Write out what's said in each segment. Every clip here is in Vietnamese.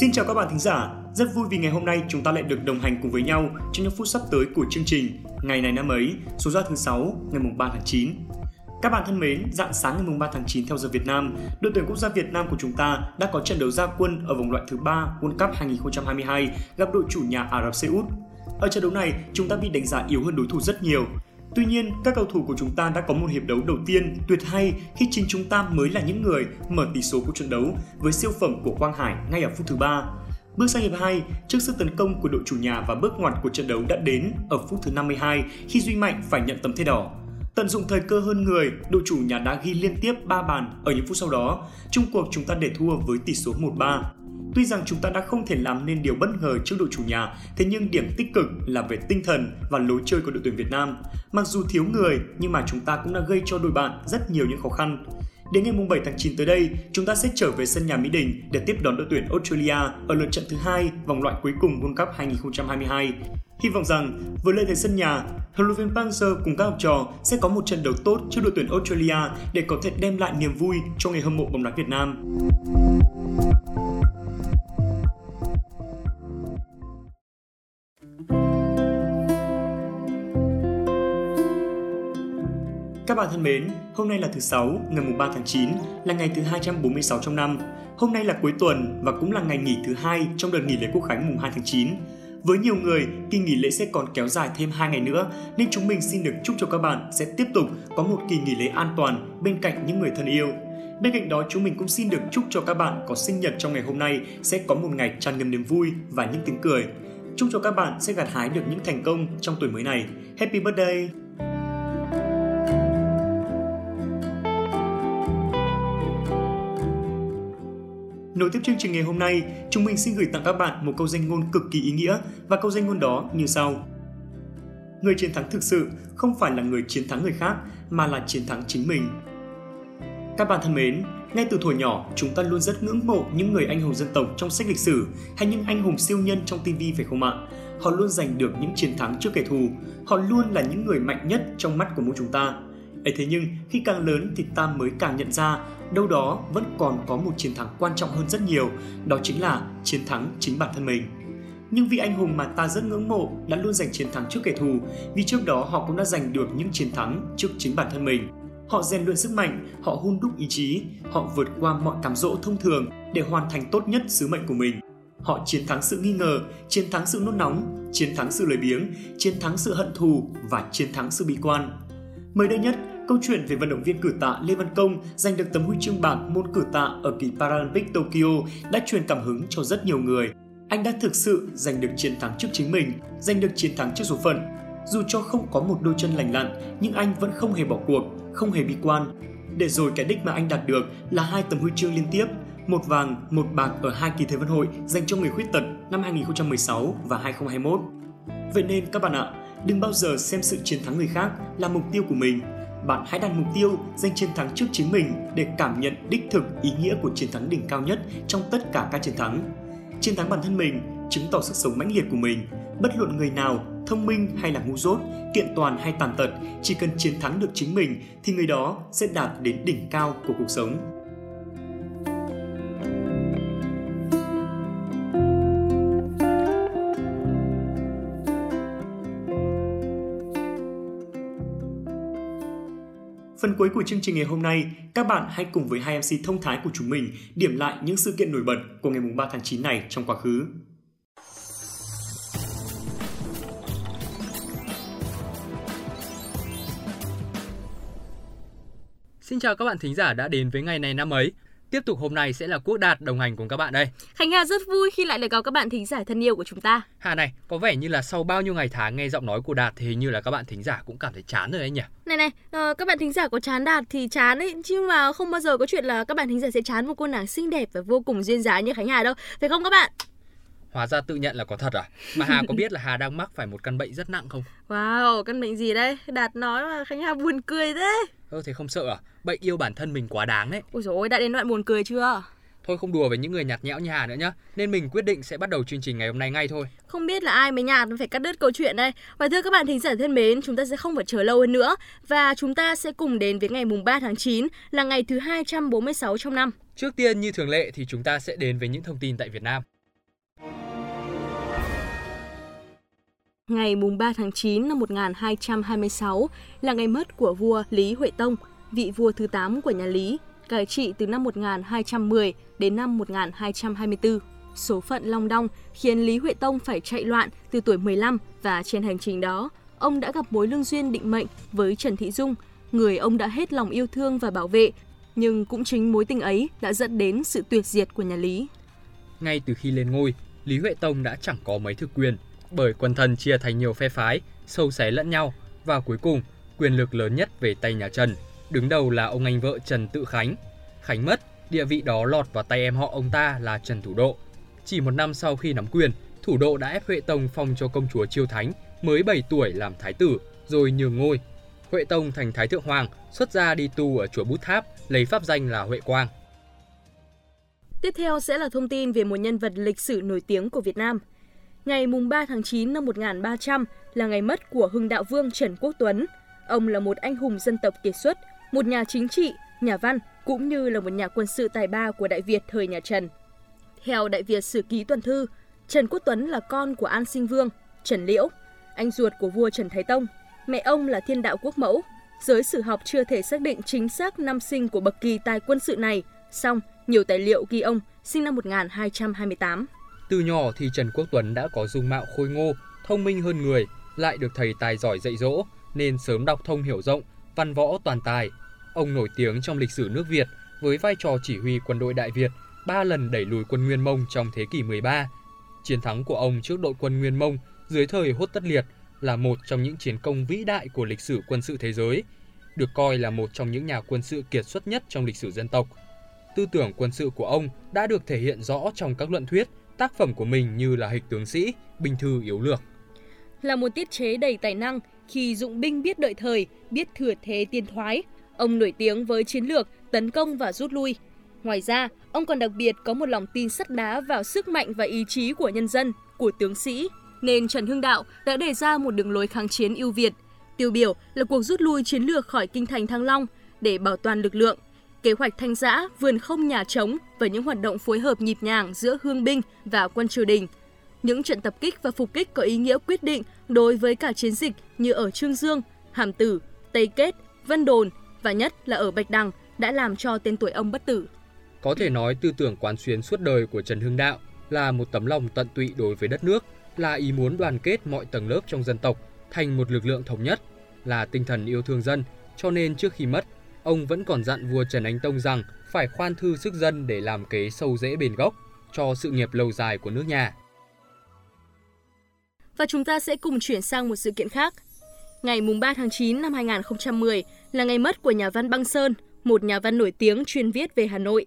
Xin chào các bạn thính giả, rất vui vì ngày hôm nay chúng ta lại được đồng hành cùng với nhau trong những phút sắp tới của chương trình Ngày này năm ấy, số ra thứ 6, ngày mùng 3 tháng 9. Các bạn thân mến, dạng sáng ngày mùng 3 tháng 9 theo giờ Việt Nam, đội tuyển quốc gia Việt Nam của chúng ta đã có trận đấu ra quân ở vòng loại thứ 3 World Cup 2022 gặp đội chủ nhà Ả Rập Xê Út. Ở trận đấu này, chúng ta bị đánh giá yếu hơn đối thủ rất nhiều. Tuy nhiên, các cầu thủ của chúng ta đã có một hiệp đấu đầu tiên tuyệt hay khi chính chúng ta mới là những người mở tỷ số của trận đấu với siêu phẩm của Quang Hải ngay ở phút thứ 3. Bước sang hiệp 2, trước sức tấn công của đội chủ nhà và bước ngoặt của trận đấu đã đến ở phút thứ 52 khi Duy Mạnh phải nhận tấm thẻ đỏ. Tận dụng thời cơ hơn người, đội chủ nhà đã ghi liên tiếp 3 bàn ở những phút sau đó. Trung cuộc chúng ta để thua với tỷ số 1-3. Tuy rằng chúng ta đã không thể làm nên điều bất ngờ trước đội chủ nhà, thế nhưng điểm tích cực là về tinh thần và lối chơi của đội tuyển Việt Nam. Mặc dù thiếu người, nhưng mà chúng ta cũng đã gây cho đội bạn rất nhiều những khó khăn. Đến ngày 7 tháng 9 tới đây, chúng ta sẽ trở về sân nhà Mỹ Đình để tiếp đón đội tuyển Australia ở lượt trận thứ hai vòng loại cuối cùng World Cup 2022. Hy vọng rằng với lợi thế sân nhà, huấn luyện viên Panzer cùng các học trò sẽ có một trận đấu tốt trước đội tuyển Australia để có thể đem lại niềm vui cho người hâm mộ bóng đá Việt Nam. Các bạn thân mến, hôm nay là thứ sáu, ngày mùng 3 tháng 9, là ngày thứ 246 trong năm. Hôm nay là cuối tuần và cũng là ngày nghỉ thứ hai trong đợt nghỉ lễ quốc khánh mùng 2 tháng 9. Với nhiều người, kỳ nghỉ lễ sẽ còn kéo dài thêm 2 ngày nữa, nên chúng mình xin được chúc cho các bạn sẽ tiếp tục có một kỳ nghỉ lễ an toàn bên cạnh những người thân yêu. Bên cạnh đó, chúng mình cũng xin được chúc cho các bạn có sinh nhật trong ngày hôm nay sẽ có một ngày tràn ngập niềm vui và những tiếng cười. Chúc cho các bạn sẽ gặt hái được những thành công trong tuổi mới này. Happy birthday! Nối tiếp chương trình ngày hôm nay, chúng mình xin gửi tặng các bạn một câu danh ngôn cực kỳ ý nghĩa và câu danh ngôn đó như sau. Người chiến thắng thực sự không phải là người chiến thắng người khác mà là chiến thắng chính mình. Các bạn thân mến, ngay từ thuở nhỏ, chúng ta luôn rất ngưỡng mộ những người anh hùng dân tộc trong sách lịch sử hay những anh hùng siêu nhân trong TV phải không ạ? Họ luôn giành được những chiến thắng trước kẻ thù, họ luôn là những người mạnh nhất trong mắt của mỗi chúng ta ấy thế nhưng khi càng lớn thì ta mới càng nhận ra, đâu đó vẫn còn có một chiến thắng quan trọng hơn rất nhiều, đó chính là chiến thắng chính bản thân mình. Nhưng vị anh hùng mà ta rất ngưỡng mộ đã luôn giành chiến thắng trước kẻ thù, vì trước đó họ cũng đã giành được những chiến thắng trước chính bản thân mình. Họ rèn luyện sức mạnh, họ hun đúc ý chí, họ vượt qua mọi cám dỗ thông thường để hoàn thành tốt nhất sứ mệnh của mình. Họ chiến thắng sự nghi ngờ, chiến thắng sự nôn nóng, chiến thắng sự lười biếng, chiến thắng sự hận thù và chiến thắng sự bi quan. Mới đây nhất Câu chuyện về vận động viên cử tạ Lê Văn Công giành được tấm huy chương bạc môn cử tạ ở kỳ Paralympic Tokyo đã truyền cảm hứng cho rất nhiều người. Anh đã thực sự giành được chiến thắng trước chính mình, giành được chiến thắng trước số phận. Dù cho không có một đôi chân lành lặn, nhưng anh vẫn không hề bỏ cuộc, không hề bi quan. Để rồi cái đích mà anh đạt được là hai tấm huy chương liên tiếp, một vàng, một bạc ở hai kỳ Thế vận hội dành cho người khuyết tật năm 2016 và 2021. Vậy nên các bạn ạ, đừng bao giờ xem sự chiến thắng người khác là mục tiêu của mình bạn hãy đặt mục tiêu giành chiến thắng trước chính mình để cảm nhận đích thực ý nghĩa của chiến thắng đỉnh cao nhất trong tất cả các chiến thắng. Chiến thắng bản thân mình chứng tỏ sức sống mãnh liệt của mình. Bất luận người nào, thông minh hay là ngu dốt, kiện toàn hay tàn tật, chỉ cần chiến thắng được chính mình thì người đó sẽ đạt đến đỉnh cao của cuộc sống. Cuối của chương trình ngày hôm nay, các bạn hãy cùng với hai MC thông thái của chúng mình điểm lại những sự kiện nổi bật của ngày 3 tháng 9 này trong quá khứ. Xin chào các bạn thính giả đã đến với ngày này năm ấy. Tiếp tục hôm nay sẽ là Quốc Đạt đồng hành cùng các bạn đây. Khánh Hà rất vui khi lại được gặp các bạn thính giả thân yêu của chúng ta. Hà này, có vẻ như là sau bao nhiêu ngày tháng nghe giọng nói của Đạt thì hình như là các bạn thính giả cũng cảm thấy chán rồi đấy nhỉ? Này này, uh, các bạn thính giả có chán Đạt thì chán ấy, chứ mà không bao giờ có chuyện là các bạn thính giả sẽ chán một cô nàng xinh đẹp và vô cùng duyên dáng như Khánh Hà đâu. Phải không các bạn? Hóa ra tự nhận là có thật à? Mà Hà có biết là Hà đang mắc phải một căn bệnh rất nặng không? Wow, căn bệnh gì đây? Đạt nói mà Khánh Hà buồn cười thế. Ơ thế không sợ à? Bệnh yêu bản thân mình quá đáng đấy. Ôi dồi ôi, đã đến đoạn buồn cười chưa? Thôi không đùa với những người nhạt nhẽo như Hà nữa nhá. Nên mình quyết định sẽ bắt đầu chương trình ngày hôm nay ngay thôi. Không biết là ai mới nhạt phải cắt đứt câu chuyện đây. Và thưa các bạn thính giả thân mến, chúng ta sẽ không phải chờ lâu hơn nữa và chúng ta sẽ cùng đến với ngày mùng 3 tháng 9 là ngày thứ 246 trong năm. Trước tiên như thường lệ thì chúng ta sẽ đến với những thông tin tại Việt Nam. Ngày 3 tháng 9 năm 1226 là ngày mất của vua Lý Huệ Tông, vị vua thứ 8 của nhà Lý, cai trị từ năm 1210 đến năm 1224. Số phận long đong khiến Lý Huệ Tông phải chạy loạn từ tuổi 15 và trên hành trình đó, ông đã gặp mối lương duyên định mệnh với Trần Thị Dung, người ông đã hết lòng yêu thương và bảo vệ, nhưng cũng chính mối tình ấy đã dẫn đến sự tuyệt diệt của nhà Lý. Ngay từ khi lên ngôi, Lý Huệ Tông đã chẳng có mấy thực quyền, bởi quần thần chia thành nhiều phe phái, sâu xé lẫn nhau và cuối cùng quyền lực lớn nhất về tay nhà Trần. Đứng đầu là ông anh vợ Trần Tự Khánh. Khánh mất, địa vị đó lọt vào tay em họ ông ta là Trần Thủ Độ. Chỉ một năm sau khi nắm quyền, Thủ Độ đã ép Huệ Tông phong cho công chúa Chiêu Thánh mới 7 tuổi làm thái tử, rồi nhường ngôi. Huệ Tông thành thái thượng hoàng, xuất gia đi tu ở chùa Bút Tháp, lấy pháp danh là Huệ Quang. Tiếp theo sẽ là thông tin về một nhân vật lịch sử nổi tiếng của Việt Nam. Ngày 3 tháng 9 năm 1300 là ngày mất của Hưng Đạo Vương Trần Quốc Tuấn. Ông là một anh hùng dân tộc kiệt xuất, một nhà chính trị, nhà văn cũng như là một nhà quân sự tài ba của Đại Việt thời nhà Trần. Theo Đại Việt Sử Ký Tuần Thư, Trần Quốc Tuấn là con của An Sinh Vương, Trần Liễu, anh ruột của vua Trần Thái Tông. Mẹ ông là thiên đạo quốc mẫu. Giới sử học chưa thể xác định chính xác năm sinh của bậc kỳ tài quân sự này, song nhiều tài liệu ghi ông sinh năm 1228. Từ nhỏ thì Trần Quốc Tuấn đã có dung mạo khôi ngô, thông minh hơn người, lại được thầy tài giỏi dạy dỗ nên sớm đọc thông hiểu rộng, văn võ toàn tài. Ông nổi tiếng trong lịch sử nước Việt với vai trò chỉ huy quân đội Đại Việt, ba lần đẩy lùi quân Nguyên Mông trong thế kỷ 13. Chiến thắng của ông trước đội quân Nguyên Mông dưới thời Hốt Tất Liệt là một trong những chiến công vĩ đại của lịch sử quân sự thế giới, được coi là một trong những nhà quân sự kiệt xuất nhất trong lịch sử dân tộc. Tư tưởng quân sự của ông đã được thể hiện rõ trong các luận thuyết, tác phẩm của mình như là Hịch tướng sĩ, Bình thư yếu lược. Là một tiết chế đầy tài năng, khi dụng binh biết đợi thời, biết thừa thế tiên thoái, ông nổi tiếng với chiến lược tấn công và rút lui. Ngoài ra, ông còn đặc biệt có một lòng tin sắt đá vào sức mạnh và ý chí của nhân dân, của tướng sĩ, nên Trần Hưng Đạo đã đề ra một đường lối kháng chiến ưu việt. Tiêu biểu là cuộc rút lui chiến lược khỏi kinh thành Thăng Long để bảo toàn lực lượng, kế hoạch thanh giã, vườn không nhà trống và những hoạt động phối hợp nhịp nhàng giữa hương binh và quân triều đình. Những trận tập kích và phục kích có ý nghĩa quyết định đối với cả chiến dịch như ở Trương Dương, Hàm Tử, Tây Kết, Vân Đồn và nhất là ở Bạch Đằng đã làm cho tên tuổi ông bất tử. Có thể nói tư tưởng quán xuyến suốt đời của Trần Hưng Đạo là một tấm lòng tận tụy đối với đất nước, là ý muốn đoàn kết mọi tầng lớp trong dân tộc thành một lực lượng thống nhất, là tinh thần yêu thương dân, cho nên trước khi mất, ông vẫn còn dặn vua Trần Anh Tông rằng phải khoan thư sức dân để làm kế sâu rễ bền gốc cho sự nghiệp lâu dài của nước nhà. Và chúng ta sẽ cùng chuyển sang một sự kiện khác. Ngày 3 tháng 9 năm 2010 là ngày mất của nhà văn Băng Sơn, một nhà văn nổi tiếng chuyên viết về Hà Nội.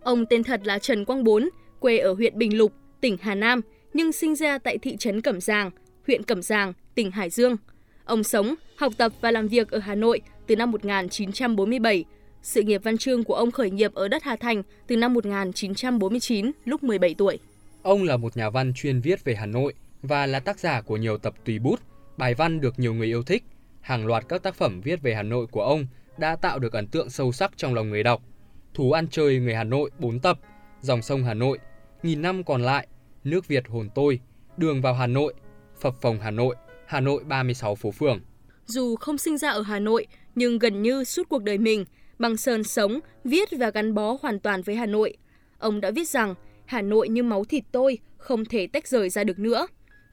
Ông tên thật là Trần Quang Bốn, quê ở huyện Bình Lục, tỉnh Hà Nam, nhưng sinh ra tại thị trấn Cẩm Giàng, huyện Cẩm Giàng, tỉnh Hải Dương. Ông sống, học tập và làm việc ở Hà Nội từ năm 1947. Sự nghiệp văn chương của ông khởi nghiệp ở đất Hà Thành từ năm 1949, lúc 17 tuổi. Ông là một nhà văn chuyên viết về Hà Nội và là tác giả của nhiều tập tùy bút, bài văn được nhiều người yêu thích. Hàng loạt các tác phẩm viết về Hà Nội của ông đã tạo được ấn tượng sâu sắc trong lòng người đọc. Thú ăn chơi người Hà Nội 4 tập, Dòng sông Hà Nội, Nghìn năm còn lại, Nước Việt hồn tôi, Đường vào Hà Nội, Phập phòng Hà Nội, Hà Nội 36 phố phường. Dù không sinh ra ở Hà Nội, nhưng gần như suốt cuộc đời mình, bằng Sơn sống, viết và gắn bó hoàn toàn với Hà Nội. Ông đã viết rằng, Hà Nội như máu thịt tôi, không thể tách rời ra được nữa.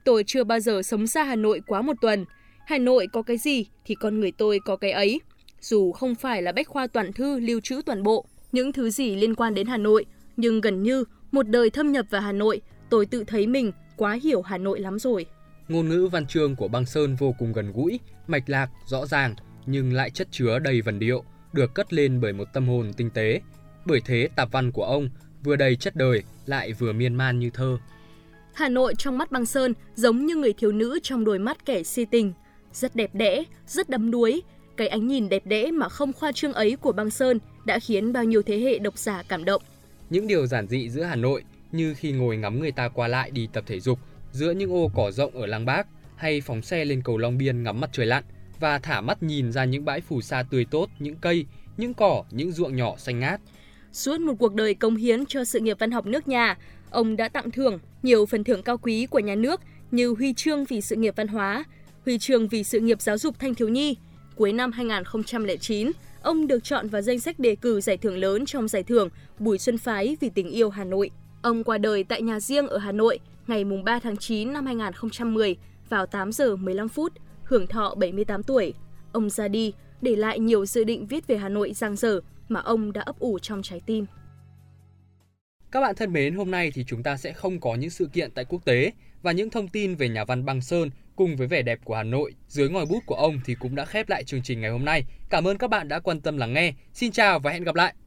Tôi chưa bao giờ sống xa Hà Nội quá một tuần. Hà Nội có cái gì thì con người tôi có cái ấy. Dù không phải là bách khoa toàn thư lưu trữ toàn bộ, những thứ gì liên quan đến Hà Nội, nhưng gần như một đời thâm nhập vào Hà Nội, tôi tự thấy mình quá hiểu Hà Nội lắm rồi. Ngôn ngữ văn chương của Băng Sơn vô cùng gần gũi, mạch lạc, rõ ràng, nhưng lại chất chứa đầy vần điệu, được cất lên bởi một tâm hồn tinh tế. Bởi thế tạp văn của ông vừa đầy chất đời lại vừa miên man như thơ. Hà Nội trong mắt băng sơn giống như người thiếu nữ trong đôi mắt kẻ si tình. Rất đẹp đẽ, rất đắm đuối. Cái ánh nhìn đẹp đẽ mà không khoa trương ấy của băng sơn đã khiến bao nhiêu thế hệ độc giả cảm động. Những điều giản dị giữa Hà Nội như khi ngồi ngắm người ta qua lại đi tập thể dục giữa những ô cỏ rộng ở làng Bác hay phóng xe lên cầu Long Biên ngắm mặt trời lặn và thả mắt nhìn ra những bãi phù sa tươi tốt, những cây, những cỏ, những ruộng nhỏ xanh ngát. Suốt một cuộc đời công hiến cho sự nghiệp văn học nước nhà, ông đã tặng thưởng nhiều phần thưởng cao quý của nhà nước như huy chương vì sự nghiệp văn hóa, huy chương vì sự nghiệp giáo dục thanh thiếu nhi. Cuối năm 2009, ông được chọn vào danh sách đề cử giải thưởng lớn trong giải thưởng Bùi Xuân Phái vì tình yêu Hà Nội. Ông qua đời tại nhà riêng ở Hà Nội ngày 3 tháng 9 năm 2010 vào 8 giờ 15 phút, hưởng thọ 78 tuổi. Ông ra đi, để lại nhiều dự định viết về Hà Nội giang dở mà ông đã ấp ủ trong trái tim. Các bạn thân mến, hôm nay thì chúng ta sẽ không có những sự kiện tại quốc tế và những thông tin về nhà văn Băng Sơn cùng với vẻ đẹp của Hà Nội dưới ngòi bút của ông thì cũng đã khép lại chương trình ngày hôm nay. Cảm ơn các bạn đã quan tâm lắng nghe. Xin chào và hẹn gặp lại.